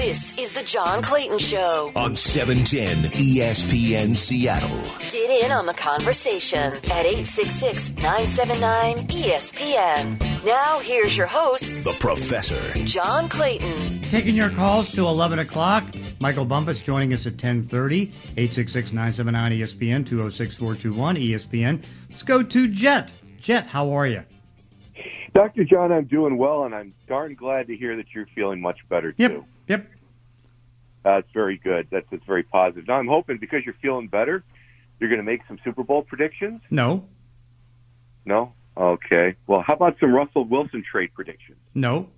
This is the John Clayton Show. on 710 ESPN Seattle. Get in on the conversation at 866 979 ESPN. Now, here's your host, The Professor. John Clayton. Taking your calls to 11 o'clock. Michael Bumpus joining us at 1030, 866-979-ESPN, 206-421-ESPN. Let's go to Jet. Jet, how are you? Dr. John, I'm doing well, and I'm darn glad to hear that you're feeling much better Yep, too. That's very good. That's, that's very positive. Now, I'm hoping because you're feeling better, you're going to make some Super Bowl predictions. No, No? Okay. Well, how about some Russell Wilson trade predictions? no.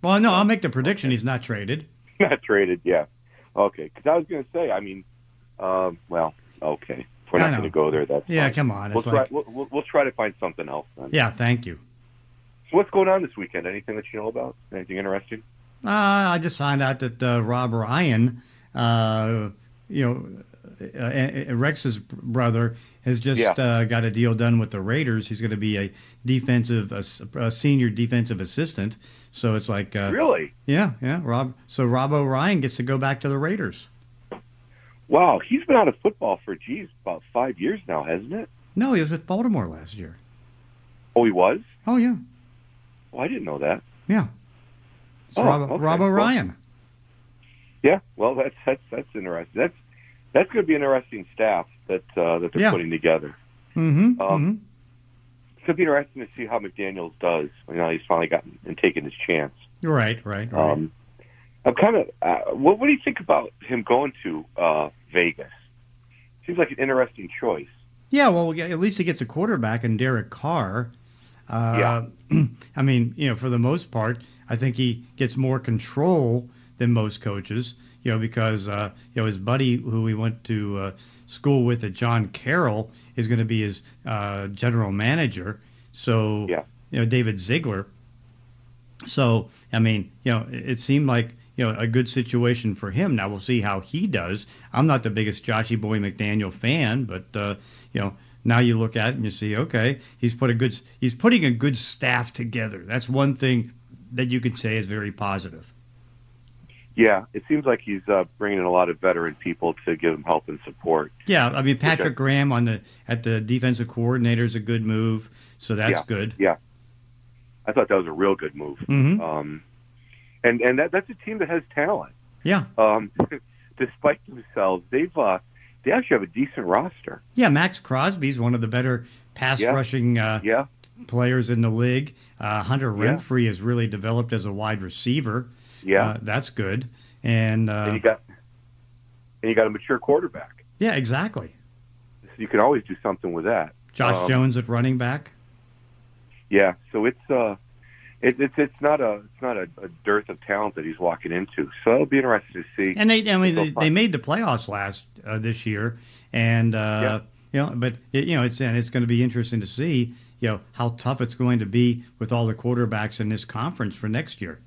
Well, no, I'll make the prediction he's not traded. Not traded, yeah. Okay. Because I was going to say, I mean, um, well, okay. If we're not going to go there. That's Yeah, fine. come on. We'll It's try. like, We'll, we'll, we'll try to find something else. Then. yeah, thank you. So, what's going on this weekend? Anything that you know about? Anything interesting? Uh, I just found out that uh, Rob Ryan, uh, you know, uh, Rex's brother, has just Yeah. uh, got a deal done with the Raiders. He's going to be a defensive, a senior defensive assistant. So it's like, uh, Really? yeah, yeah, Rob. So Rob O'Ryan gets to go back to the Raiders. Wow. He's been out of football for geez about five years now, hasn't it? No, he was with Baltimore last year. Oh, he was. Oh yeah, Well, I didn't know that. yeah. It's Oh, Rob, okay. Rob Well- Yeah, well, that's that's that's interesting. That's that's going to be an interesting staff that uh, that they're Yeah. putting together. Mm-hmm. Um, It's going to be interesting to see how McDaniels does. You know, he's finally gotten and taken his chance. mm-hmm. Right, right, right. Um, I'm kind of. Uh, what, what do you think about him going to uh, Vegas? Seems like an interesting choice. Yeah, well, yeah, at least he gets a quarterback in Derek Carr. Uh, I mean, you know, for the most part, I think he gets more control than most coaches. You know, because uh, you know his buddy who he went to uh, school with at John Carroll is going to be his uh, general manager. So Yeah. you know, David Ziegler. So I mean, you know, it, it seemed like you know a good situation for him. Now we'll see how he does. I'm not the biggest Joshy Boy McDaniel fan, but uh, you know, now you look at it and you see, okay, he's put a good, he's putting a good staff together. That's one thing that you could say is very positive. Yeah, it seems like he's uh, bringing in a lot of veteran people to give him help and support. Yeah, I mean Patrick. Graham on the at the defensive coordinator is a good move, so that's Yeah. good. Yeah, I thought that was a real good move. hmm Um, and and that, that's a team that has talent. Yeah, Um, despite themselves, they've uh, they actually have a decent roster. yeah. Maxx Crosby's one of the better pass Yeah. rushing uh, Yeah, players in the league. Uh, Hunter Yeah. Renfrow has really developed as a wide receiver. yeah. Uh, that's good. And and uh, you got and you got a mature quarterback. yeah, exactly. So you can always do something with that. Josh Um, Jones at running back. Yeah, so it's uh, it, it's it's not a it's not a, a dearth of talent that he's walking into. So it'll be interesting to see. And they, I mean, they, they made the playoffs last uh, this year, and uh, you know, but it, you know, it's and it's going to be interesting to see, you know, how tough it's going to be with all the quarterbacks in this conference for next year.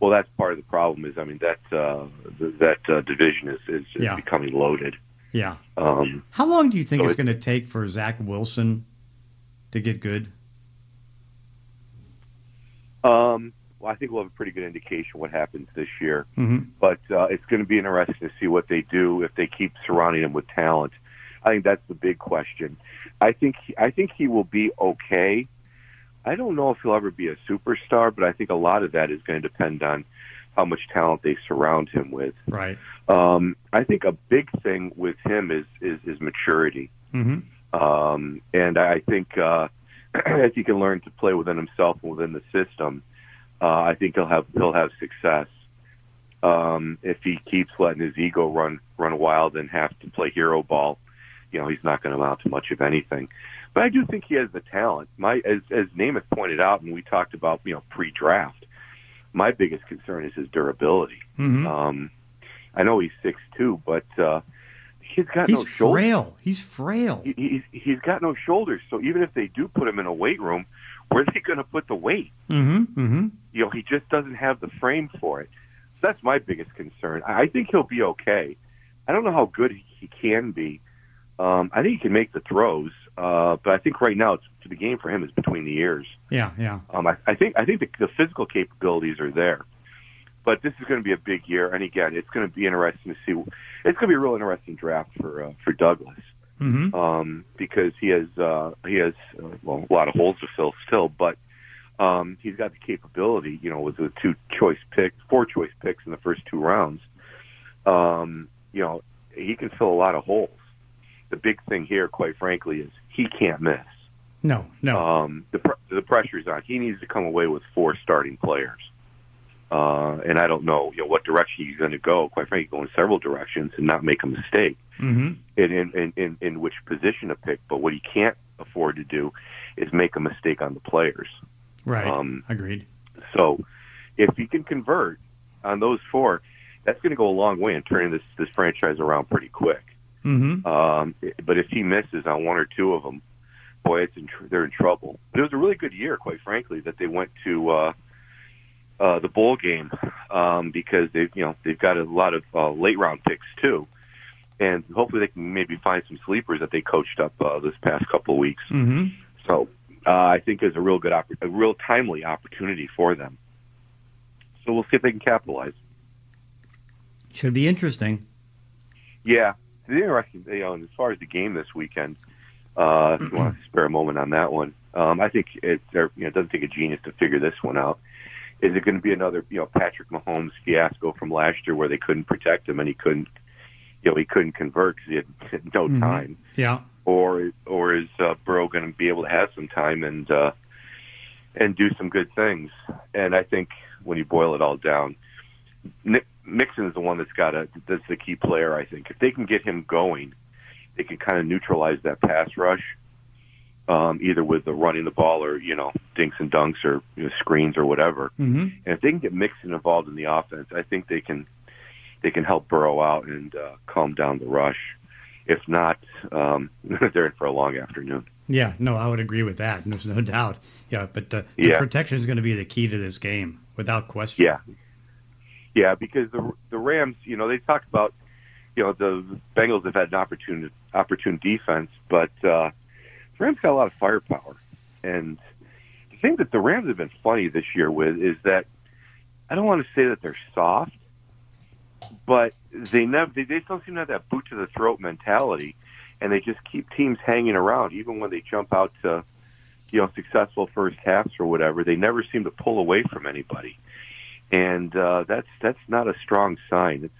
Well, that's part of the problem. Is I mean that uh, th- that uh, division is is, is Yeah. becoming loaded. Yeah. Um, How long do you think So it's it- going to take for Zach Wilson to get good? um, well, I think we'll have a pretty good indication what happens this year. hmm but uh, it's going to be interesting to see what they do if they keep surrounding him with talent. I think that's the big question. I think he, I think he will be okay. I don't know if he'll ever be a superstar, but I think a lot of that is going to depend on how much talent they surround him with. Right. Um, I think a big thing with him is is, is maturity, hmm um, and I think uh, as he can learn to play within himself and within the system, uh, I think he'll have he'll have success. Um, if he keeps letting his ego run run wild and have to play hero ball, you know, he's not going to amount to much of anything. But I do think he has the talent. My as as Namath pointed out, and we talked about you know pre-draft. My biggest concern is his durability. hmm Um, I know he's six two, but uh, he's got He's no shoulders. He's frail. He's frail. He, he's he's got no shoulders. So even if they do put him in a weight room, where are they going to put the weight? hmm hmm You know, he just doesn't have the frame for it. So that's my biggest concern. I think he'll be okay. I don't know how good he- he can be. Um, I think he can make the throws, uh, but I think right now it's, the game for him is between the ears. Yeah, yeah. Um, I, I think I think the, the physical capabilities are there, but this is going to be a big year, and again, it's going to be interesting to see. It's going to be a real interesting draft for uh, for Douglas Mm-hmm. um, because he has uh, he has uh, well a lot of holes to fill still, but um, he's got the capability. You know, with the two choice picks, four choice picks in the first two rounds, um, you know, he can fill a lot of holes. The big thing here, quite frankly, is he can't miss. No, no. Um, the pr- the pressure's on. He needs to come away with four starting players. Uh, and I don't know, you know, what direction he's going to go. Quite frankly, go in several directions and not make a mistake mm-hmm. in, in, in, in, in which position to pick. But what he can't afford to do is make a mistake on the players. Right. Um, Agreed. So if he can convert on those four, that's going to go a long way in turning this, this franchise around pretty quick. Mm-hmm. Um, but if he misses on one or two of them, boy, it's in tr- they're in trouble. It was a really good year, quite frankly, that they went to uh, uh, the bowl game um, because they've you know, they've got a lot of uh, late round picks too, and hopefully they can maybe find some sleepers that they coached up uh, this past couple of weeks. Mm-hmm. So uh, I think there's a real good, oppor- a real timely opportunity for them. So we'll see if they can capitalize. Should be interesting. Yeah, the interesting, you know, as far as the game this weekend, uh, if you want to spare a moment on that one, um, I think it, there, you know, it doesn't take a genius to figure this one out. Is it going to be another, you know, Patrick Mahomes fiasco from last year where they couldn't protect him and he couldn't, you know, he couldn't convert because he had, no Mhm. time, Yeah. or or is uh, Burrow going to be able to have some time and uh, and do some good things? And I think when you boil it all down, Nick, Mixon is the one that's got a that's the key player. I think if they can get him going, they can kind of neutralize that pass rush, um, either with the running the ball or you know dinks and dunks or you know, screens or whatever. Mm-hmm. And if they can get Mixon involved in the offense, I think they can they can help Burrow out and uh, calm down the rush. If not, um, they're in for a long afternoon. Yeah. No, I would agree with that. There's no doubt. Yeah, but the, the Yeah. protection is going to be the key to this game, without question. Yeah, yeah, because the the Rams, you know, they talk about, you know, the Bengals have had an opportune opportune defense, but uh, the Rams got a lot of firepower. And the thing that the Rams have been funny this year with is that I don't want to say that they're soft, but they never they, they don't seem to have that boot to the throat mentality, and they just keep teams hanging around even when they jump out to. You know, successful first halves or whatever. They never seem to pull away from anybody and uh, that's that's not a strong sign. It's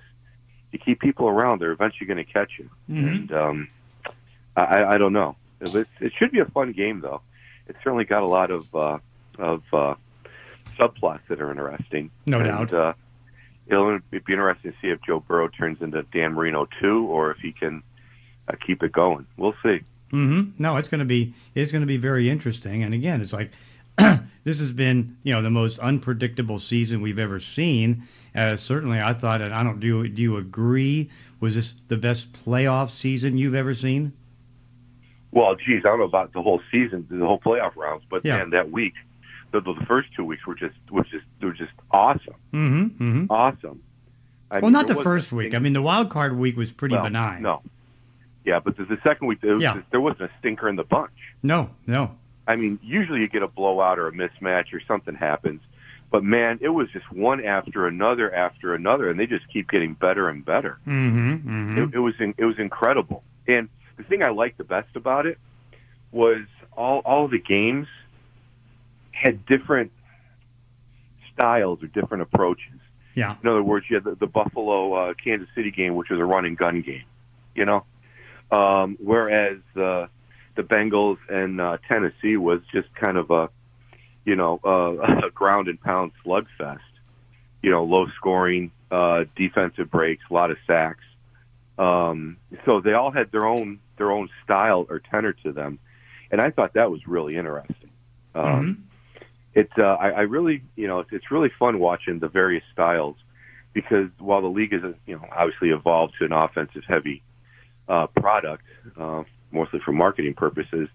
you keep people around; they're eventually going to catch you. Mhm. And um, I, I don't know. It, it should be a fun game, though. It's certainly got a lot of uh, of uh, subplots that are interesting. No and, doubt. Uh, it'll be interesting to see if Joe Burrow turns into Dan Marino too, or if he can uh, keep it going. We'll see. Mm-hmm. No, it's going to be it's going to be very interesting. And again, it's like this has been you know the most unpredictable season we've ever seen. Uh, certainly, I thought, and I don't do do you agree? Was this the best playoff season you've ever seen? Well, geez, I don't know about the whole season, the whole playoff rounds, but Yeah. man, that week, the, the first two weeks were just were just they were just awesome, Mm-hmm. Mm-hmm. awesome. I Well, mean, not the first week. I mean, the wild card week was pretty benign. No, yeah, but the, the second week, was Yeah. just- there wasn't a stinker in the bunch. no, no. I mean, usually you get a blowout or a mismatch or something happens, but man, it was just one after another after another, and they just keep getting better and better. Mm-hmm. Mm-hmm. It, it was in, it was incredible. And the thing I liked the best about it was all all the games had different styles or different approaches. yeah. In other words, you had the, the Buffalo uh, Kansas City game, which was a run and gun game, you know, um, whereas uh, the Bengals and uh, Tennessee was just kind of a, you know, uh, a ground and pound slugfest. You know, low scoring, uh, defensive breaks, a lot of sacks. Um, so they all had their own their own style or tenor to them, and I thought that was really interesting. Um, it's uh, I, I really you know it's, it's really fun watching the various styles because while the league is you know obviously evolved to an offensive heavy uh, product uh, mostly for marketing purposes,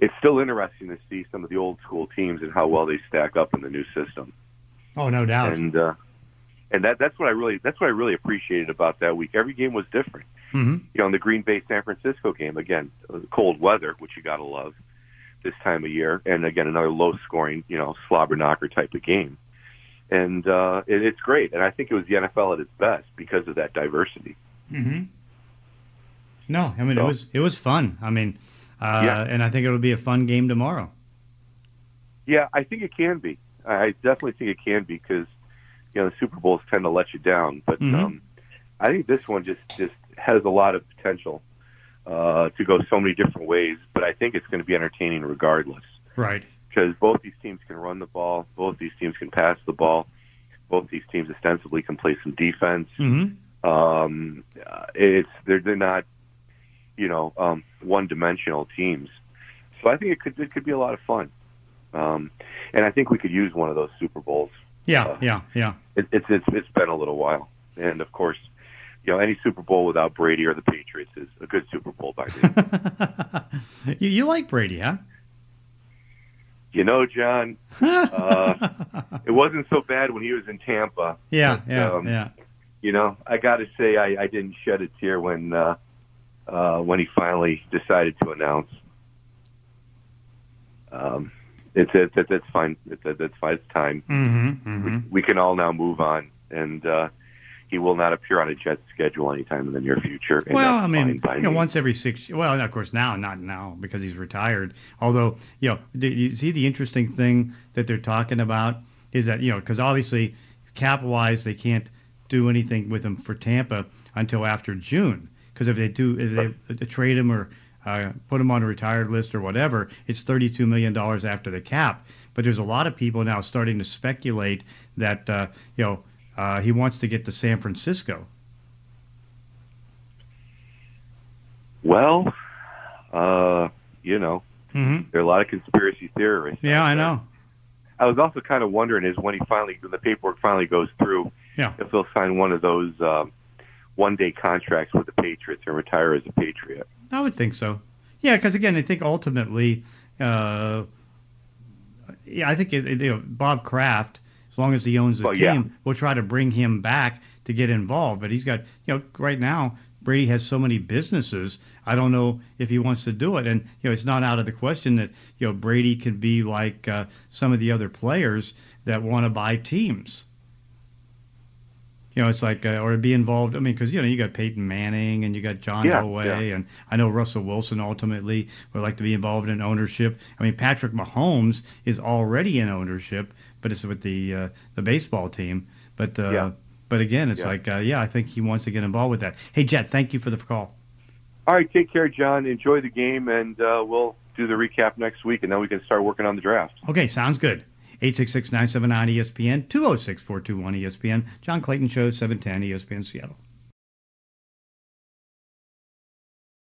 it's still interesting to see some of the old school teams and how well they stack up in the new system Oh, no doubt. and uh, and that that's what I really that's what I really appreciated about that week. Every game was different. mm-hmm. You know, in the Green Bay San Francisco game again, uh, cold weather, which you gotta love this time of year, and again another low scoring, you know, slobber knocker type of game. and uh, it, it's great. And I think it was the NFL at its best because of that diversity. hmm No, I mean So- it was it was fun. I mean, uh, Yeah. and I think it'll be a fun game tomorrow. Yeah, I think it can be. I definitely think it can be because you know the Super Bowls tend to let you down, but Mhm. um, I think this one just just has a lot of potential uh, to go so many different ways. But I think it's going to be entertaining regardless Right. because both these teams can run the ball, both these teams can pass the ball, both these teams ostensibly can play some defense. hmm Um, uh, it's they're they're not you know um, one dimensional teams, so I think it could it could be a lot of fun. Um, and I think we could use one of those Super Bowls. Yeah, Uh, yeah, yeah. It, it's it's it's been a little while, and of course, you know any Super Bowl without Brady or the Patriots is a good Super Bowl by me. you, you like Brady, huh? you know, John, Uh, it wasn't so bad when he was in Tampa. yeah, but, yeah, um, yeah. You know, I got to say I, I didn't shed a tear when uh, uh, when he finally decided to announce. Um, it's it's it's fine. It's it's fine. It's time. Mm-hmm, mm-hmm. we, we can all now move on, and uh, he will not appear on a Jets schedule anytime in the near future. And Well, I mean, you know, me. once every six. Well, of course now, not now because he's retired. Although, you know, you see the interesting thing that they're talking about is that you know, because obviously, cap wise, they can't do anything with him for Tampa until after June. Because if they do, if they, trade him or uh, put him on a retired list or whatever, it's thirty-two million dollars after the cap. But there's a lot of people now starting to speculate that uh, you know uh, he wants to get to San Francisco. well, uh, you know, Mm-hmm. there are a lot of conspiracy theorists. Yeah, I know. I was also kind of wondering is when he finally, when the paperwork finally goes through, Yeah. if he'll sign one of those um, one-day contracts with the Patriots and retire as a Patriot. I would think so. Yeah, because again, I think ultimately, uh, yeah, I think it, it, you know, Bob Kraft, as long as he owns the Well, team, yeah. will try to bring him back to get involved. But he's got, you know, right now Brady has so many businesses. I don't know if he wants to do it, and you know, it's not out of the question that you know Brady could be like uh, some of the other players that want to buy teams. You know, it's like, uh, or be involved. I mean, because you know, you got Peyton Manning and you got John Yeah, Elway, yeah. and I know Russell Wilson ultimately would like to be involved in ownership. I mean, Patrick Mahomes is already in ownership, but it's with the uh, the baseball team. But uh, Yeah. but again, it's like, uh, yeah, I think he wants to get involved with that. Hey, Jet, thank you for the call. All right, take care, John. Enjoy the game, and uh, we'll do the recap next week, and then we can start working on the draft. Okay, sounds good. 866-979-ESPN, 206-421-ESPN, John Clayton Show, 710 ESPN Seattle.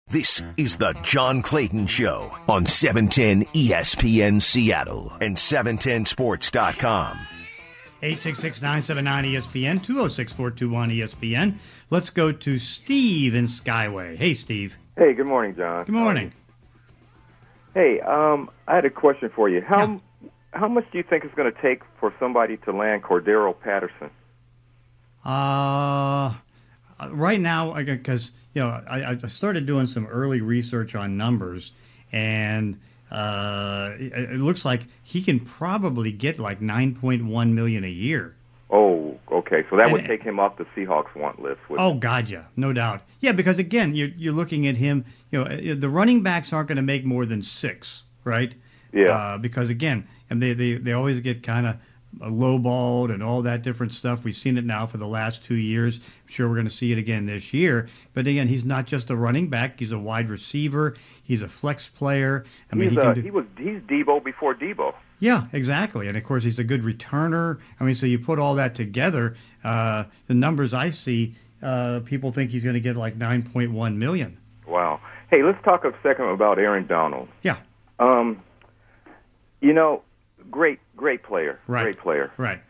This is the John Clayton Show on E 710 ESPN Seattle and 710sports.com. 866-979-ESPN, 206-421-ESPN. Let's go to Steve in Skyway. Hey, Steve. Hey, good morning, John. Good morning. Hey, um, I had a question for you. How Yeah. How much do you think it's going to take for somebody to land Cordarrelle Patterson? Uh, right now, because you know, I, I started doing some early research on numbers, and uh, it, it looks like he can probably get like 9.1 million a year. Oh, okay. So that would take him off the Seahawks want list. Oh, God, yeah, no doubt. Yeah, because again, you're you're looking at him. You know, the running backs aren't going to make more than six, right? Yeah. Uh, because again, and they they, they always get kind of lowballed and all that different stuff. We've seen it now for the last two years. I'm sure we're going to see it again this year. But again, he's not just a running back. He's a wide receiver. He's a flex player. I mean, he's he can do. he was he's Deebo before Deebo. Yeah, exactly. And of course, he's a good returner. I mean, so you put all that together, uh, the numbers I see, uh, people think he's going to get like 9.1 million. Wow. Hey, let's talk a second about Aaron Donald. Yeah. Um, you know, great great player. Right. Great player. Right.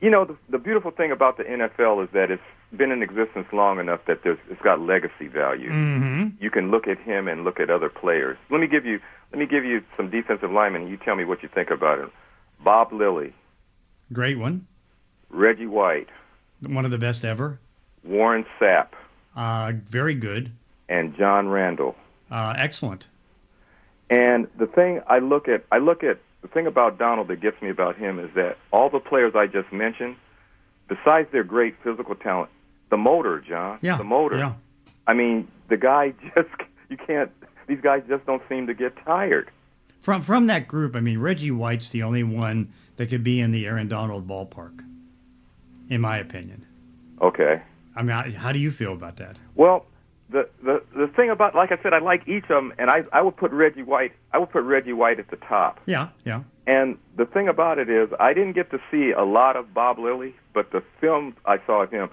You know, the, the beautiful thing about the NFL is that it's been in existence long enough that there's, it's got legacy value. Mm-hmm. you can look at him and look at other players. Let me give you let me give you some defensive linemen. You tell me what you think about it. Bob Lilly, Great one. Reggie White, One of the best ever. Warren Sapp, Uh, very good. and John Randle. Uh, excellent. And the thing I look at I look at the thing about Donald that gets me about him is that all the players I just mentioned, besides their great physical talent, the motor, John, Yeah. the motor. Yeah. I mean, the guy just you can't. These guys just don't seem to get tired. From from that group, I mean, Reggie White's the only one that could be in the Aaron Donald ballpark, in my opinion. Okay. I mean, how do you feel about that? Well, the the the thing about like I said, I like each of them, and I I would put Reggie White. I would put Reggie White at the top. Yeah, yeah. And the thing about it is, I didn't get to see a lot of Bob Lilly, but the film I saw of him,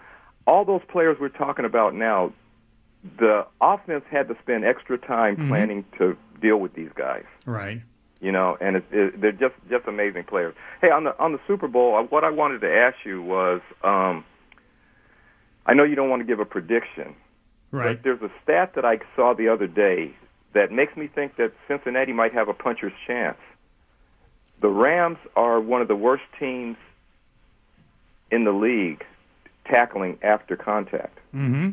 all those players we're talking about now, the offense had to spend extra time Mhm. planning to deal with these guys. Right. You know, and it, it, they're just just amazing players. Hey, on the on the Super Bowl, what I wanted to ask you was, um, I know you don't want to give a prediction, Right. but there's a stat that I saw the other day that makes me think that Cincinnati might have a puncher's chance. The Rams are one of the worst teams in the league tackling after contact. Mm-hmm.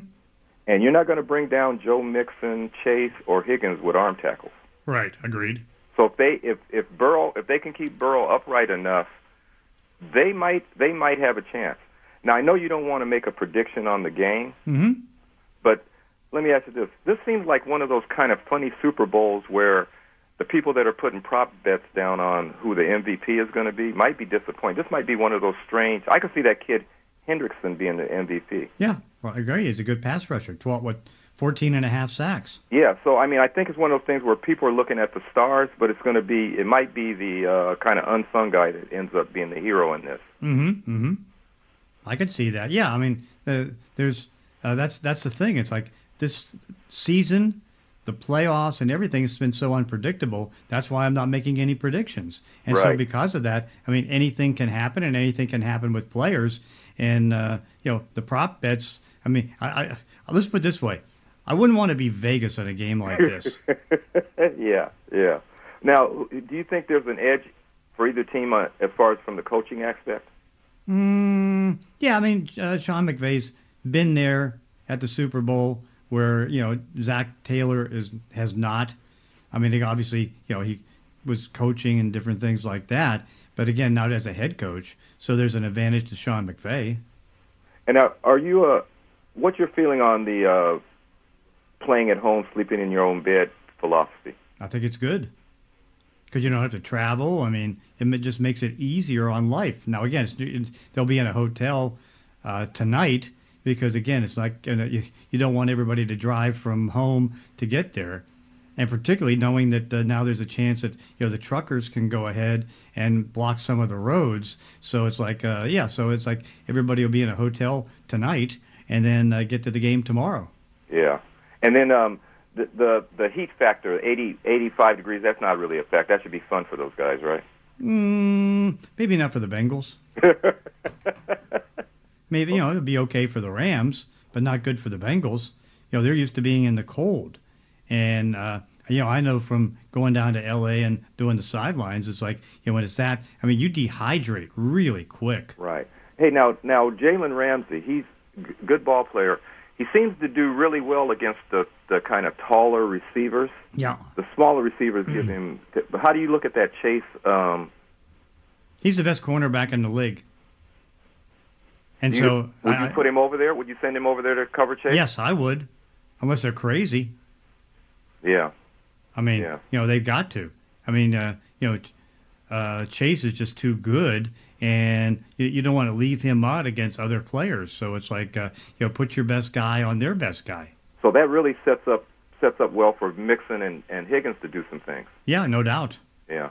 And you're not going to bring down Joe Mixon, Chase, or Higgins with arm tackles. Right. Agreed. So if they if if Burrow if they can keep Burrow upright enough, they might they might have a chance. Now I know you don't want to make a prediction on the game, Mm-hmm. but let me ask you this: This seems like one of those kind of funny Super Bowls where the people that are putting prop bets down on who the MVP is going to be might be disappointed. This might be one of those strange. I could see that kid Hendrickson being the MVP. Yeah. Well, I agree. He's a good pass rusher. Twelve, what, 14 and a half sacks. Yeah, so I mean, I think it's one of those things where people are looking at the stars, but it's going to be, it might be the uh, kind of unsung guy that ends up being the hero in this. Mm-hmm. Mm-hmm. I could see that. Yeah. I mean, uh, there's uh, that's that's the thing. It's like this season, the playoffs and everything has been so unpredictable. That's why I'm not making any predictions. And so because of that, I mean, anything can happen, and anything can happen with players. And uh, you know, the prop bets. I mean, I, I let's put it this way. I wouldn't want to be Vegas in a game like this. yeah, yeah. Now, do you think there's an edge for either team uh, as far as from the coaching aspect? Mm, yeah, I mean, uh, Sean McVay's been there at the Super Bowl where you know Zac Taylor is has not. I mean, obviously, you know, he was coaching and different things like that, but again, not as a head coach. So there's an advantage to Sean McVay. And now, are you uh, what's your feeling on the uh, playing at home, sleeping in your own bed philosophy? I think it's good because you don't have to travel. I mean, it just makes it easier on life. Now, again, they'll be in a hotel uh, tonight because, again, it's like you, know, you, you don't want everybody to drive from home to get there. And particularly knowing that uh, now there's a chance that you know the truckers can go ahead and block some of the roads. So it's like, uh, yeah, so it's like everybody will be in a hotel tonight and then uh, get to the game tomorrow. Yeah, and then um, the the the heat factor, 80, 85 degrees. That's not really a fact. That should be fun for those guys, right? Mm, maybe not for the Bengals. Maybe you know it'd be okay for the Rams, but not good for the Bengals. You know they're used to being in the cold, and uh, you know I know from going down to L.A. and doing the sidelines, it's like you know when it's that. I mean you dehydrate really quick. Right. Hey, now now Jalen Ramsey, he's g- good ball player. He seems to do really well against the the kind of taller receivers. Yeah, The smaller receivers give him. But how do you look at that Chase? Um, he's the best cornerback in the league. And you, so would I, you put him over there? Would you send him over there to cover Chase? yes, I would, unless they're crazy. Yeah. I mean, Yeah. you know, they've got to. I mean, uh, you know, uh, Chase is just too good, and you, you don't want to leave him out against other players. So it's like, uh, you know, put your best guy on their best guy. So that really sets up sets up well for Mixon and, and Higgins to do some things. Yeah, no doubt. Yeah.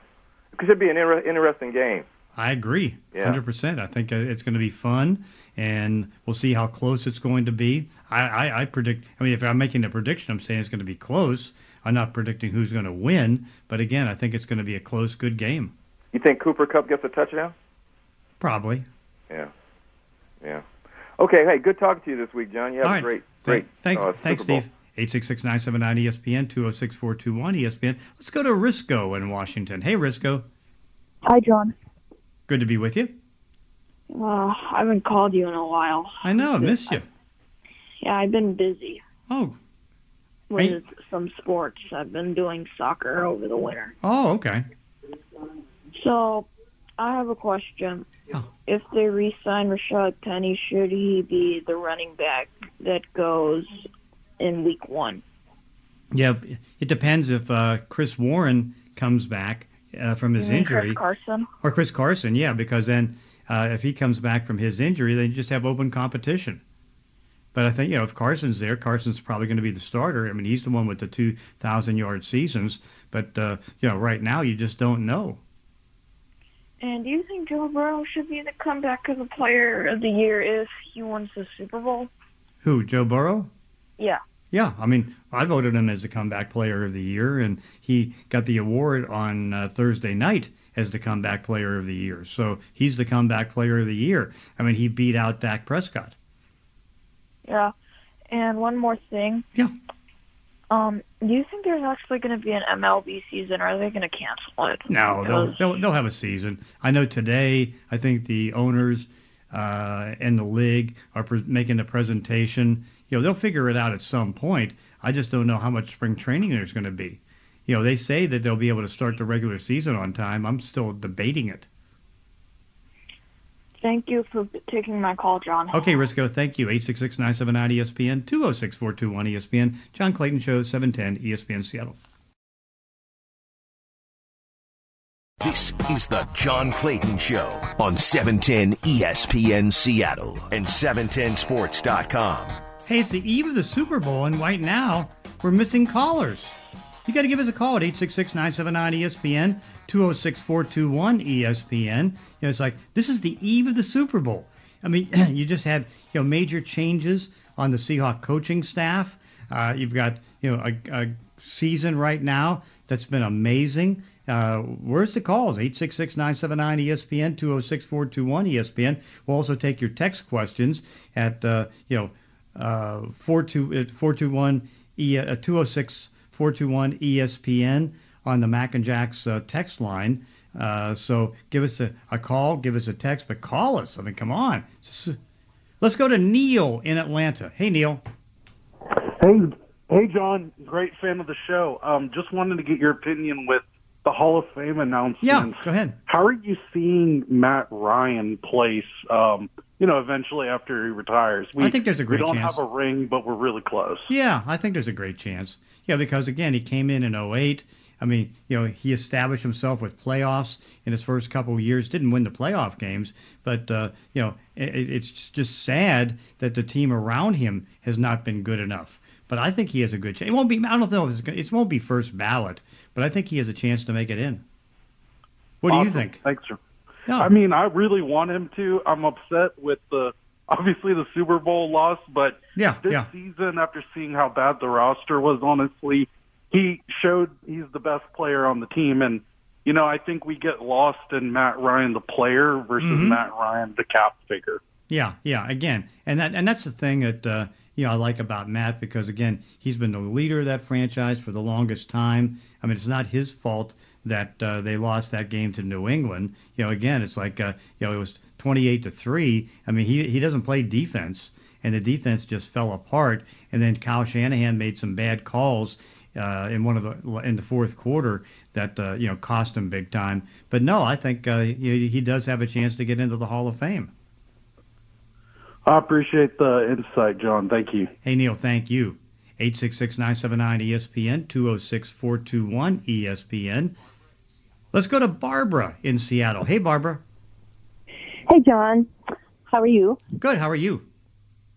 because It should be an inter- interesting game. I agree, Yeah. 100%. I think uh, it's going to be fun, and we'll see how close it's going to be. I, I, I predict. I mean, if I'm making a prediction, I'm saying it's going to be close. I'm not predicting who's going to win, but again, I think it's going to be a close, good game. You think Cooper Kupp gets a touchdown? Probably. Yeah. Yeah. Okay. Hey, good talking to you this week, John. You have All a right. great, great. Thank, uh, thanks, Super Bowl. Steve. 866-979-ESPN, 206-421 ESPN. Let's go to Risco in Washington. Hey, Risco. Hi, John. Good to be with you. Uh, I haven't called you in a while. I know, I missed you. Yeah, I've been busy Oh, with some sports. I've been doing soccer over the winter. oh, okay. So, I have a question. Yeah. If they re-sign Rashad Penny, should he be the running back that goes in Week One? Yeah, it depends if uh, Chris Warren comes back uh, from his injury, Chris Carson. or Chris Carson. Yeah, because then uh, if he comes back from his injury, then you just have open competition. But I think you know if Carson's there, Carson's probably going to be the starter. I mean, he's the one with the 2,000 yard seasons. But uh, you know, right now you just don't know. And do you think Joe Burrow should be the comeback of the player of the year if he wins the Super Bowl? Who? Joe Burrow? Yeah. Yeah, I mean, I voted him as the comeback player of the year, and he got the award on uh, Thursday night as the comeback player of the year. So he's the comeback player of the year. I mean, he beat out Dak Prescott. Yeah. And one more thing. Yeah. Um, do you think there's actually going to be an MLB season, or are they going to cancel it? No, they'll, they'll they'll have a season. I know today. I think the owners uh, and the league are pre- making the presentation. You know, they'll figure it out at some point. I just don't know how much spring training there's going to be. You know, they say that they'll be able to start the regular season on time. I'm still debating it. Thank you for taking my call, John. Okay, Risco, thank you. 866-979-ESPN, 206-421-ESPN, John Clayton Show, 710 ESPN Seattle. This is the John Clayton Show on E 710 ESPN Seattle and 710sports.com. Hey, it's the eve of the Super Bowl, and right now we're missing callers. You got to give us a call at 866-979-ESPN, 206-421-ESPN. You know, it's like this is the eve of the Super Bowl. I mean, you just had you know major changes on the Seahawk coaching staff. Uh, you've got you know a, a season right now that's been amazing. Uh, where's the calls? 866-979-ESPN, 206-421-ESPN. We'll also take your text questions at, uh, you know, uh, 42, uh, 421 E, uh, 206 421 ESPN on the Mac and Jacks uh, text line. Uh, so give us a, a call, give us a text, but call us. I mean, come on. Let's go to Neil in Atlanta. Hey, Neil. Hey, hey, John. Great fan of the show. Um, just wanted to get your opinion with the Hall of Fame announcements. Yeah, go ahead. How are you seeing Matt Ryan place? Um, you know, eventually after he retires, we I think there's a great chance. we don't chance. have a ring, but we're really close. Yeah, I think there's a great chance. Yeah, because again, he came in in 08. I mean, you know, he established himself with playoffs in his first couple of years. Didn't win the playoff games, but uh, you know, it, it's just sad that the team around him has not been good enough. But I think he has a good chance. It won't be. I don't know if it's, gonna- it won't be first ballot, but I think he has a chance to make it in. What do you think? Thanks, sir. No. I mean, I really want him to. I'm upset with the obviously the Super Bowl loss, but Yeah, this yeah. season, after seeing how bad the roster was, honestly, he showed he's the best player on the team. And, you know, I think we get lost in Matt Ryan, the player, versus Mhm. Matt Ryan, the cap figure. Yeah, yeah. Again, and that and that's the thing that uh, you know I like about Matt because again he's been the leader of that franchise for the longest time. I mean it's not his fault that uh, they lost that game to New England. You know again it's like uh, you know it was 28 to three. I mean he he doesn't play defense and the defense just fell apart. And then Kyle Shanahan made some bad calls uh, in one of the in the fourth quarter that uh, you know cost him big time. But no, I think uh, he, he does have a chance to get into the Hall of Fame. I appreciate the insight, John. Thank you. Hey, Neil, thank you. 866-979-ESPN, 206-421-ESPN. Let's go to Barbara in Seattle. Hey, Barbara. Hey, John. How are you? Good. How are you?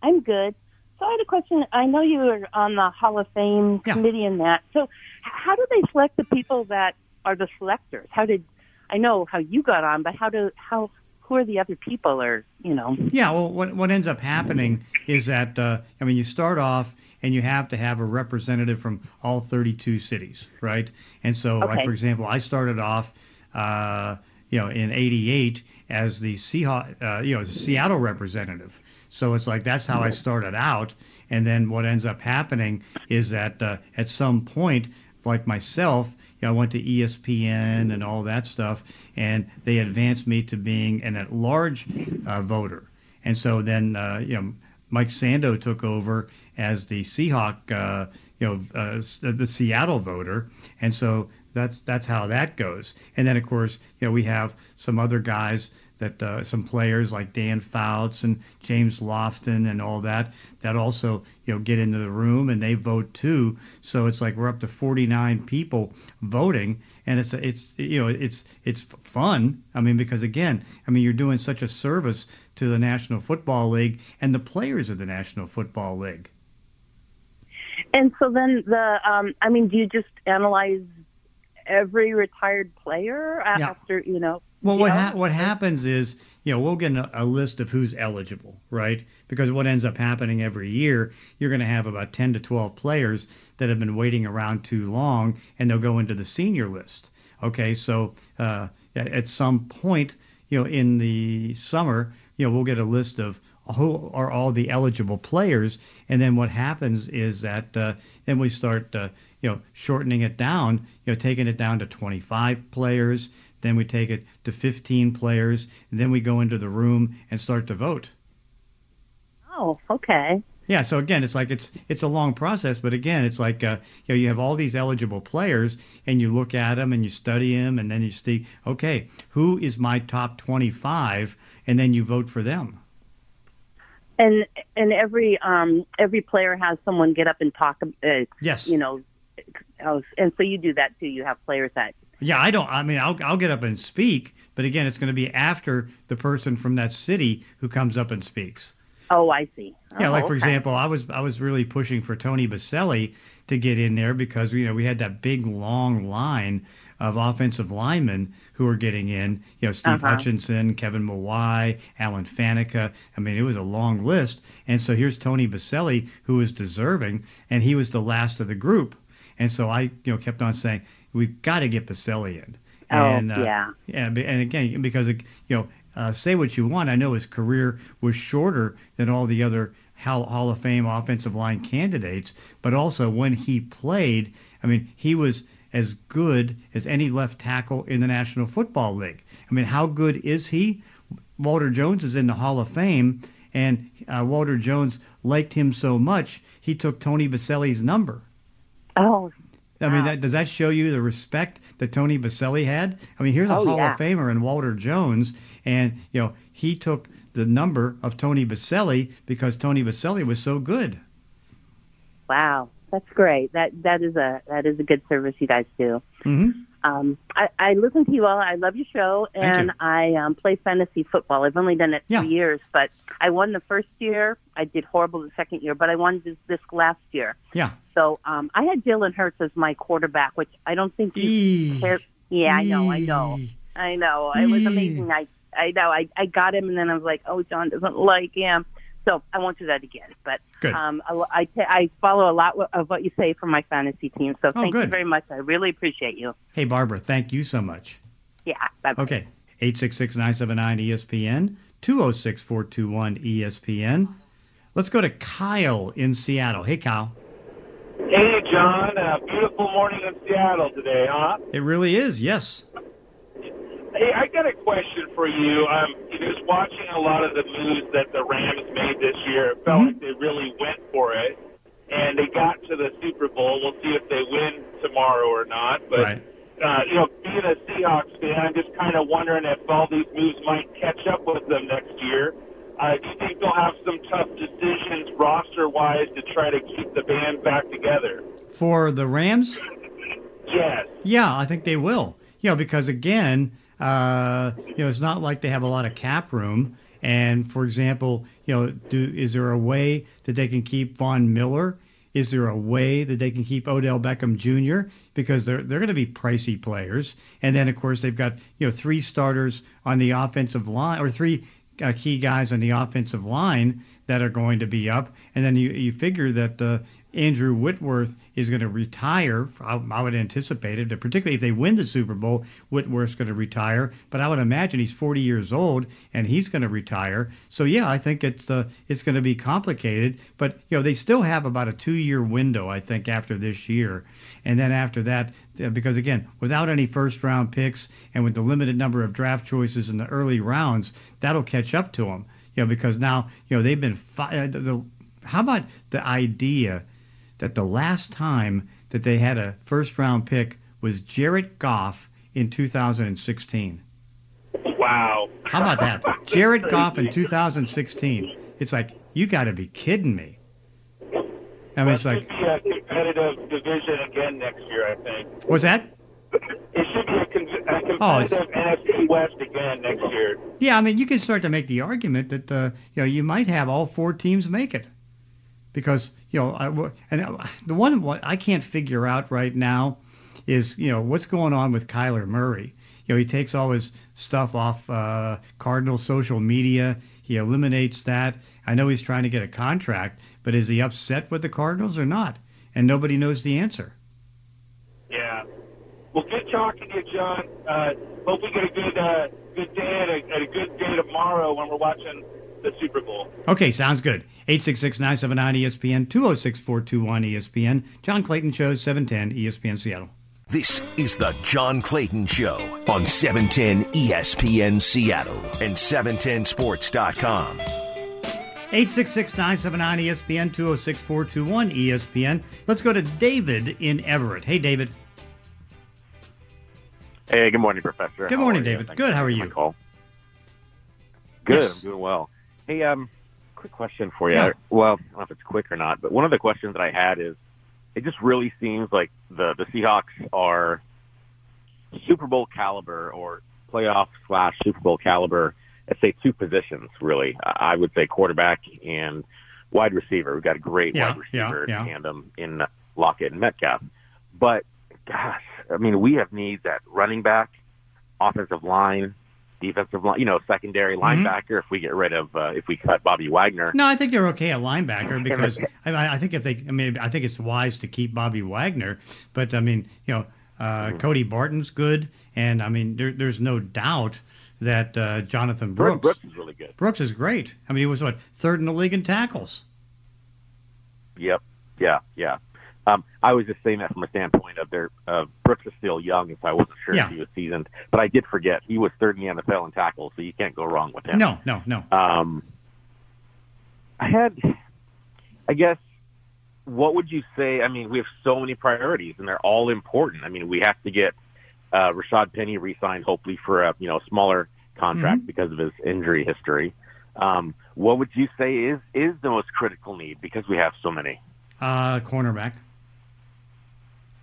I'm good. So I had a question. I know you were on the Hall of Fame Yeah. committee and that. So how do they select the people that are the selectors? How did I know how you got on, but how do how who are the other people or you know? Yeah, well, what, what ends up happening is that, uh, I mean, you start off and you have to have a representative from all 32 cities, right? And so, like, for example, I started off, uh, you know, in 88 as the Seahawk, uh, you know, as a Seattle representative. So it's like that's how I started out. And then what ends up happening is that uh, at some point, like myself, you know, I went to ESPN and all that stuff, and they advanced me to being an at-large uh, voter. And so then, uh, you know, Mike Sando took over as the Seahawk, uh, you know, uh, the Seattle voter, and so that's that's how that goes. And then of course, you know, we have some other guys that uh, some players like Dan Fouts and James Lofton and all that that also you know get into the room and they vote too. So it's like we're up to 49 people voting, and it's it's you know it's it's fun. I mean because again, I mean you're doing such a service to the National Football League and the players of the National Football League. And so then the, um, I mean, do you just analyze every retired player Yeah. after, you know? Well, you what know? ha- what happens is, you know, we'll get a, a list of who's eligible, right? Because what ends up happening every year, you're going to have about 10 to 12 players that have been waiting around too long, and they'll go into the senior list. Okay, so uh, at some point, you know, in the summer, you know, we'll get a list of who are all the eligible players, and then what happens is that uh, then we start, uh, you know, shortening it down, you know, taking it down to 25 players. Then we take it to 15 players, and then we go into the room and start to vote. Oh, okay. Yeah, so again, it's like it's it's a long process, but again, it's like uh, you know you have all these eligible players, and you look at them and you study them, and then you see, okay, who is my top 25, and then you vote for them. And and every um every player has someone get up and talk. Uh, Yes. You know, oh, and so you do that too. You have players that. Yeah, I don't. I mean, I'll I'll get up and speak, but again, it's going to be after the person from that city who comes up and speaks. Oh, I see. Yeah, Oh, like for okay. example, I was I was really pushing for Tony Boselli to get in there because you know we had that big long line of offensive linemen who were getting in. You know, Steve Uh-huh. Hutchinson, Kevin Mawae, Alan Faneca. I mean, it was a long list. And so here's Tony Boselli, who was deserving, and he was the last of the group. And so I, you know, kept on saying we've got to get Boselli in. Oh, and, uh, yeah. yeah, and again, because you know, uh, say what you want. I know his career was shorter than all the other Hall, of Fame offensive line candidates, but also when he played, I mean, he was as good as any left tackle in the National Football League. I mean, how good is he? Walter Jones is in the Hall of Fame, and uh, Walter Jones liked him so much he took Tony Boselli's number. Oh, I mean, that, does that show you the respect that Tony Boselli had? I mean, here's a Oh, Hall yeah. of Famer in Walter Jones, and you know he took the number of Tony Boselli because Tony Boselli was so good. wow, that's great. That that is a that is a good service you guys do. hmm Um, I, I listen to you all. I love your show, and you. I um, play fantasy football. I've only done it Yeah. three years, but I won the first year. I did horrible the second year, but I won this, this last year. Yeah. So um, I had Jalen Hurts as my quarterback, which I don't think you Eee. care. Yeah, I know, I know, I know. It was amazing. I I know. I I got him, and then I was like, oh, John doesn't like him. So I won't do that again. But Good. um, I I, I follow a lot of what you say from my fantasy team. So Oh, thank you very much. I really appreciate you. Hey, Barbara, thank you so much. Yeah. Bye. Okay, 866-979-ESPN, 206-421-ESPN. Let's go to Kyle in Seattle. Hey, Kyle. Hey, John. Uh, beautiful morning in Seattle today, huh? It really is, yes. Hey, I got a question for you. Um, just watching a lot of the moves that the Rams made this year, it felt Mhm. like they really went for it, and they got to the Super Bowl. We'll see if they win tomorrow or not. But right. uh, you know, being a Seahawks fan, I'm just kind of wondering if all these moves might catch up with them next year. Uh, do you think they'll have some tough decisions roster-wise to try to keep the band back together? For the Rams, Yes. Yeah, I think they will. You know, because again, uh, you know, it's not like they have a lot of cap room. And for example, you know, do is there a way that they can keep Von Miller? Is there a way that they can keep Odell Beckham Jr. because they're they're going to be pricey players? And then of course they've got you know three starters on the offensive line or three uh, key guys on the offensive line that are going to be up. And then you you figure that uh, Andrew Whitworth is going to retire. I, I would anticipate it, particularly if they win the Super Bowl. Whitworth's going to retire, but I would imagine he's 40 years old and he's going to retire. So yeah, I think it's uh, it's going to be complicated. But you know, they still have about a two-year window, I think, after this year, and then after that, uh, because again, without any first-round picks and with the limited number of draft choices in the early rounds, that'll catch up to them. You know, because now you know they've been. Fi- uh, the, how about the idea? That the last time that they had a first round pick was Jared Goff in 2016. Wow. How about that? Jared Goff in 2016. It's like you got to be kidding me. I mean, it's like, should be a competitive division again next year, I think. what's that? It should be a, con- a Oh, it's- competitive NFC West again next year. Yeah, I mean, you can start to make the argument that uh, you know you might have all four teams make it, because you know, I, and the one what I can't figure out right now is you know what's going on with Kyler Murray. You know, he takes all his stuff off uh, Cardinal social media. He eliminates that. I know he's trying to get a contract, but is he upset with the Cardinals or not? And nobody knows the answer. Yeah. Well, good talking to you, John. Uh, hope we get a good uh, good day and a, and a good day tomorrow when we're watching the Super Bowl. Okay, sounds good. 866-979-ESPN, 206-421-ESPN. John Clayton Show, 710 ESPN Seattle. This is the John Clayton Show on E 710 ESPN Seattle and 710sports.com. 866-979-ESPN, 206-421-ESPN. Let's go to David in Everett. Hey, David. Hey, good morning, Professor. Good How morning, are you? David. Good, how are you? Call. Good, Yes. I'm doing well. Hey, um, quick question for you. Yeah. Well, I don't know if it's quick or not, but one of the questions that I had is, it just really seems like the the Seahawks are Super Bowl caliber or playoff slash Super Bowl caliber. Let's say two positions, really. I would say quarterback and wide receiver. We've got a great Yeah, wide receiver yeah. tandem in Lockett and Metcalf. But gosh, I mean, we have needs at running back, offensive line, defensive line, you know, secondary Mm-hmm. linebacker. If we get rid of, uh, if we cut Bobby Wagner, No, I think they're okay at linebacker because I, I think if they, I mean, I think it's wise to keep Bobby Wagner, but I mean, you know, uh, Mm-hmm. Cody Barton's good, and I mean, there, there's no doubt that uh, Jonathan Brooks, Brooks, Brooks is really good. Brooks is great. I mean, he was what third in the league in tackles. Yep, yeah, yeah. Um, I was just saying that from a standpoint of their uh, Brooks is still young, so I wasn't sure Yeah. if he was seasoned. But I did forget he was third in the NFL in tackles, so you can't go wrong with him. No, no, no. Um, I had, I guess, what would you say? I mean, we have so many priorities, and they're all important. I mean, we have to get uh, Rashaad Penny re-signed, hopefully for a you know smaller contract because of his injury history. Um, what would you say is is the most critical need because we have so many? Uh, cornerback.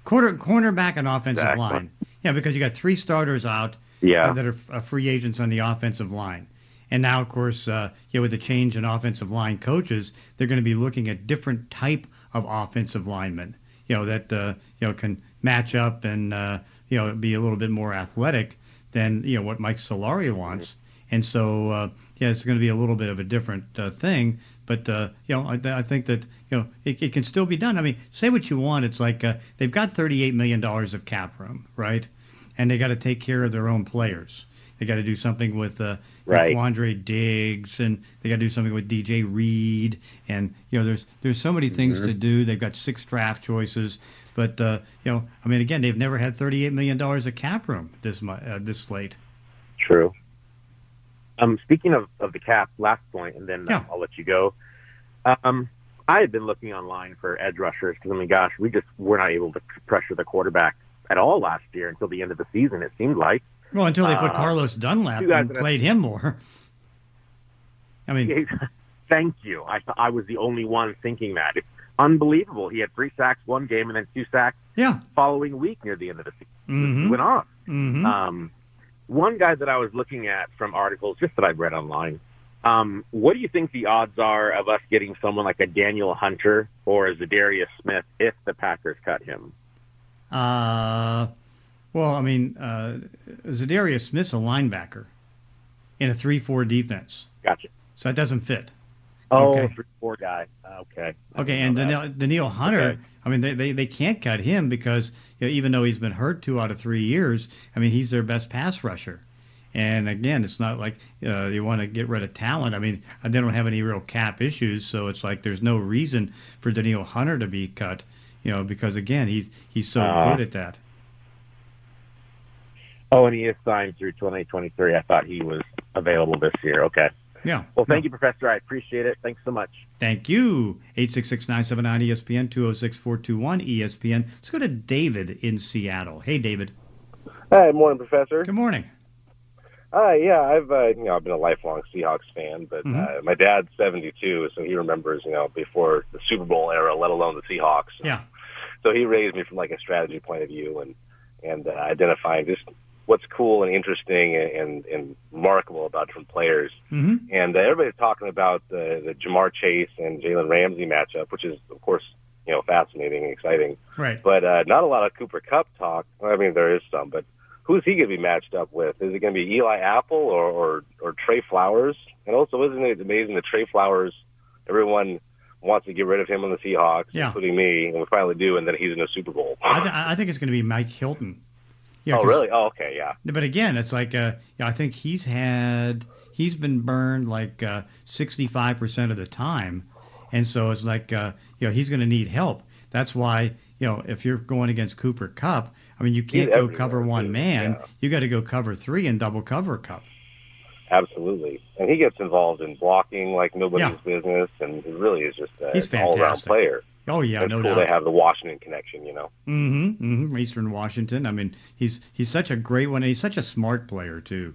Quarter cornerback and offensive Exactly. line. Yeah, because you got three starters out Yeah. uh, that are uh, free agents on the offensive line. And now, of course, uh, yeah, with the change in offensive line coaches, they're going to be looking at different type of offensive linemen. You know that uh, you know can match up and uh, you know be a little bit more athletic than you know what Mike Solari wants. And so, uh, yeah, it's going to be a little bit of a different uh, thing. But uh, you know, I, I think that you know it, it can still be done. I mean, say what you want. It's like uh, they've got 38 million dollars of cap room, right? And they got to take care of their own players. They got to do something with uh, Right. Quandre Diggs, and they got to do something with DJ Reed, and you know, there's there's so many things Mhm. to do. They've got six draft choices, but uh, you know, I mean, again, they've never had 38 million dollars of cap room this uh, this late. True. Um, speaking of, of the cap, last point, and then Yeah. I'll let you go. Um, I had been looking online for edge rushers because I mean, gosh, we just were not able to pressure the quarterback at all last year until the end of the season. It seemed like. Well, until they put Uh, Carlos Dunlap and played him more. I mean, Thank you. I thought I was the only one thinking that. It's unbelievable. He had three sacks one game and then two sacks yeah. following week near the end of the season. Mhm. He went on. Mhm. Um, one guy that I was looking at from articles just that I've read online. Um, what do you think the odds are of us getting someone like a Danielle Hunter or a Za'Darius Smith if the Packers cut him? Uh, well, I mean, uh, Za'Darius Smith's a linebacker in a three-four defense, Gotcha. so that doesn't fit. Oh, Okay. three, four guy. Okay. Okay, and. Daniel, Danielle Hunter, Okay. I mean, they, they, they can't cut him because you know, even though he's been hurt two out of three years, I mean, he's their best pass rusher. And again, it's not like uh, you want to get rid of talent. I mean, they don't have any real cap issues, so it's like there's no reason for Danielle Hunter to be cut. You know, because again, he's he's so Uh, good at that. Oh, and he is signed through 2023. I thought he was available this year. Okay. Yeah. Well, thank you, Professor. I appreciate it. Thanks so much. Thank you. 866-979-ESPN, 206-421 ESPN. Let's go to David in Seattle. Hey, David. Hi, morning, Professor. Good morning. Hi, yeah, I've uh, you know I've been a lifelong Seahawks fan, but Mhm. uh, my dad's 72, so he remembers you know before the Super Bowl era, let alone the Seahawks. Yeah. So he raised me from like a strategy point of view and and uh, identifying just what's cool and interesting and, and, and remarkable about different players. Mm-hmm. And uh, everybody's talking about the, the Ja'Marr Chase and Jalen Ramsey matchup, which is of course you know fascinating and exciting. Right. But uh, not a lot of Cooper Kupp talk. I mean, there is some, but who's he going to be matched up with? Is it going to be Eli Apple or, or or Tre Flowers? And also, isn't it amazing that Tre Flowers, everyone wants to get rid of him on the Seahawks, Yeah. including me, and we finally do, and then he's in a Super Bowl. I, th- I think it's going to be Mike Hilton. Yeah, oh, really? Oh, okay, yeah. But again, it's like uh, yeah, I think he's had he's been burned like uh, 65% of the time, and so it's like uh, you know he's going to need help. That's why you know if you're going against Cooper Kupp, I mean you can't go everywhere, cover one man. yeah. You got to go cover three and double cover Kupp. Absolutely. And he gets involved in blocking like nobody's Yeah. business, and he really is just a, He's an all-around player. Oh yeah, it's no cool doubt. they have the Washington connection, you know. Mm-hmm, mm-hmm. Eastern Washington. I mean, he's he's such a great one. and He's such a smart player too.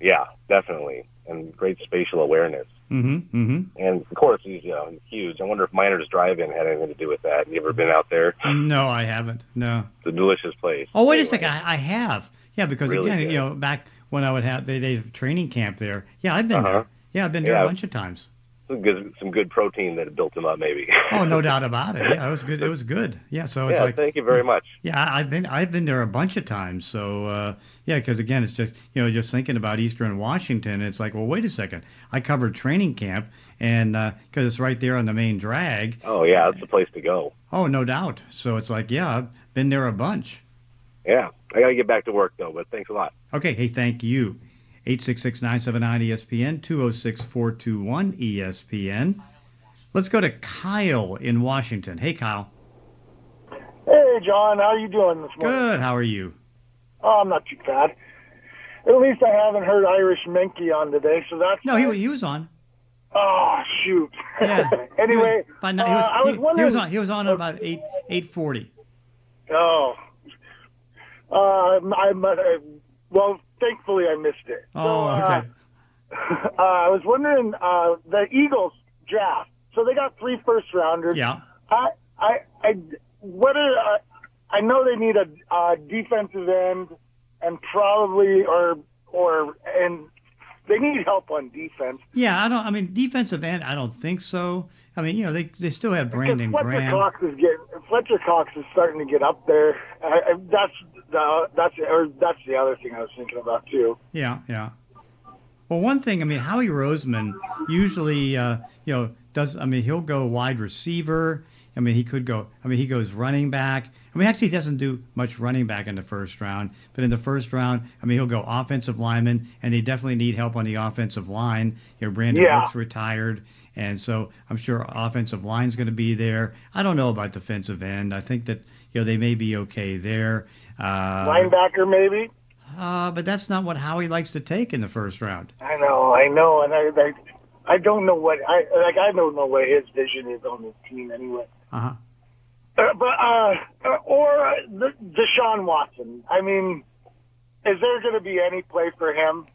Yeah, definitely, and great spatial awareness. Mm-hmm. Mm-hmm. And of course, he's you know huge. I wonder if Miners Drive-In had anything to do with that. You ever been out there? No, I haven't. No. It's a delicious place. Oh, wait Anyway, a second. I, I have. Yeah, because Really again, good. you know, back when I would have they they have training camp there. Yeah, I've been Uh-huh. there. Yeah, I've been there Yeah. a bunch of times. Some good, some good protein that built him up, maybe. Oh, no doubt about it. Yeah, it was good. It was good. Yeah, so it's yeah, like thank you very much. yeah, I've been I've been there a bunch of times. So uh, yeah, because again, it's just you know just thinking about Eastern Washington. It's like, well, wait a second. I covered training camp, and because it's right there on the main drag. Oh yeah, that's the place to go. Oh, no doubt. So it's like, yeah, I've been there a bunch. Yeah, I gotta get back to work though, but thanks a lot. Okay, hey, thank you. 866-979-ESPN, 206-421 ESPN. Let's go to Kyle in Washington. Hey, Kyle. Hey, John, how are you doing this morning? Good. How are you? Oh, I'm not too bad. At least I haven't heard Irish Minky on today, so that's No, he, he was on. Oh, shoot. Yeah. anyway, But no, uh, he was, I was he, wondering. he was on. He was on at about eight eight forty. Oh. Uh, I'm, uh, well, thankfully I missed it. Oh, So, uh, okay. uh, I was wondering, uh, the Eagles draft. So they got three first rounders. Yeah. I, I, I, what are, uh, I know they need a, uh defensive end and probably, or, or, and they need help on defense. Yeah, I don't. I mean, defensive end. I don't think so. I mean, you know, they they still have Brandon Fletcher Graham. Cox is getting Fletcher Cox is starting to get up there. I, I, that's the that's or that's the other thing I was thinking about too. Yeah, yeah. Well, one thing, I mean, Howie Roseman usually, uh, you know, does. I mean, he'll go wide receiver. I mean, he could go. I mean, he goes running back. I mean, actually, he doesn't do much running back in the first round. But in the first round, I mean, he'll go offensive lineman, and they definitely need help on the offensive line. You know, Brandon Yeah. Brooks retired, and so I'm sure offensive line's going to be there. I don't know about defensive end. I think that you know they may be okay there. Uh, Linebacker maybe. uh, but that's not what Howie likes to take in the first round. I know, I know, and I I, I don't know what I like. I don't know what his vision is on this team anyway. Uh-huh. Uh, but uh, uh, or uh, the, Deshaun Watson. I mean, is there going to be any play for him?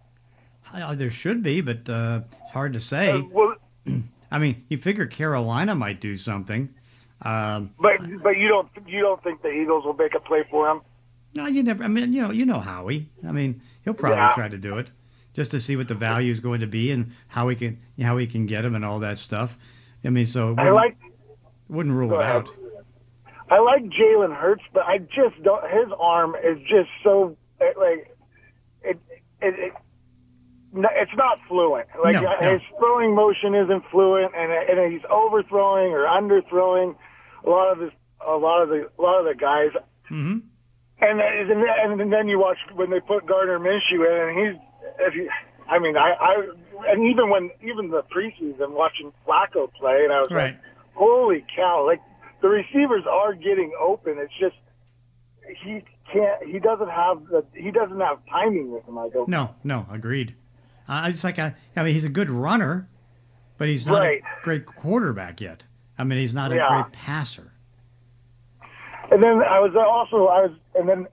Uh, there should be, but uh, it's hard to say. Uh, well, I mean, you figure Carolina might do something. Um, but but you don't you don't think the Eagles will make a play for him? no, you never. I mean, you know, you know Howie. I mean, he'll probably Yeah. try to do it just to see what the value is going to be and how he can how he can get him and all that stuff. I mean, so I like wouldn't rule it ahead. out. I like Jalen Hurts, but I just don't. His arm is just so like it it. it it's not fluent. Like No, uh, no. his throwing motion isn't fluent, and and he's overthrowing or underthrowing a lot of his a lot of the a lot of the guys. hmm And and and then you watch when they put Gardner Minshew in, and he's if you, I mean I I and even when even the preseason watching Flacco play, and I was Right. like, holy cow! Like the receivers are getting open. It's just he can't. He doesn't have the. He doesn't have timing with him. I don't. No, no, agreed, I just like I, I mean, he's a good runner, but he's not Right. a great quarterback yet. I mean, he's not a Yeah. great passer. And then I was also I was and then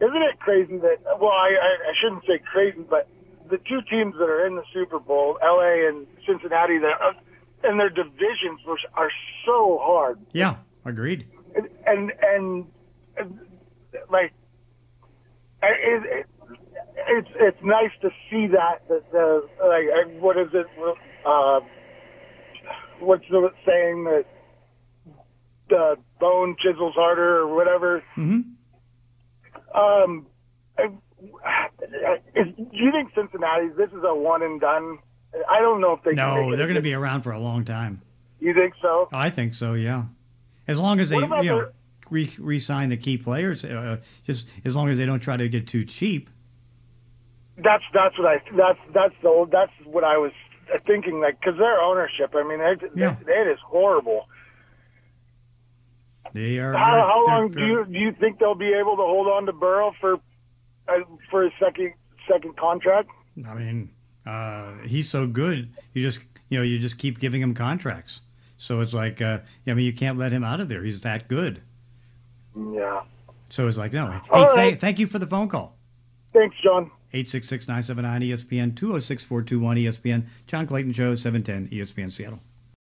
isn't it crazy that well I I, I shouldn't say crazy but the two teams that are in the Super Bowl, LA and Cincinnati, that and their divisions were, are so hard. Yeah, agreed. And and, and, and like it, it, it's it's nice to see that that the like what is it uh, what's the saying that the bone chisels harder or whatever. hmm Um, I- is, do you think Cincinnati? This is a one and done. I don't know if they. can No, they're going to be around for a long time. You think so? I think so. Yeah, as long as they you know re- re-sign the key players, uh, just as long as they don't try to get too cheap. That's that's what I that's that's the that's what I was thinking. Like because their ownership, I mean, it, Yeah. it is horrible. They are. How, how long do you do you think they'll be able to hold on to Burrow for uh, for a second second contract? I mean, uh, he's so good. You just you know you just keep giving him contracts. So it's like, uh, I mean, you can't let him out of there. He's that good. Yeah. So it's like, no. Hey, All thank, right. thank you for the phone call. Thanks, John. 866-979 ESPN 206-421 ESPN. John Clayton Show 710 ESPN Seattle.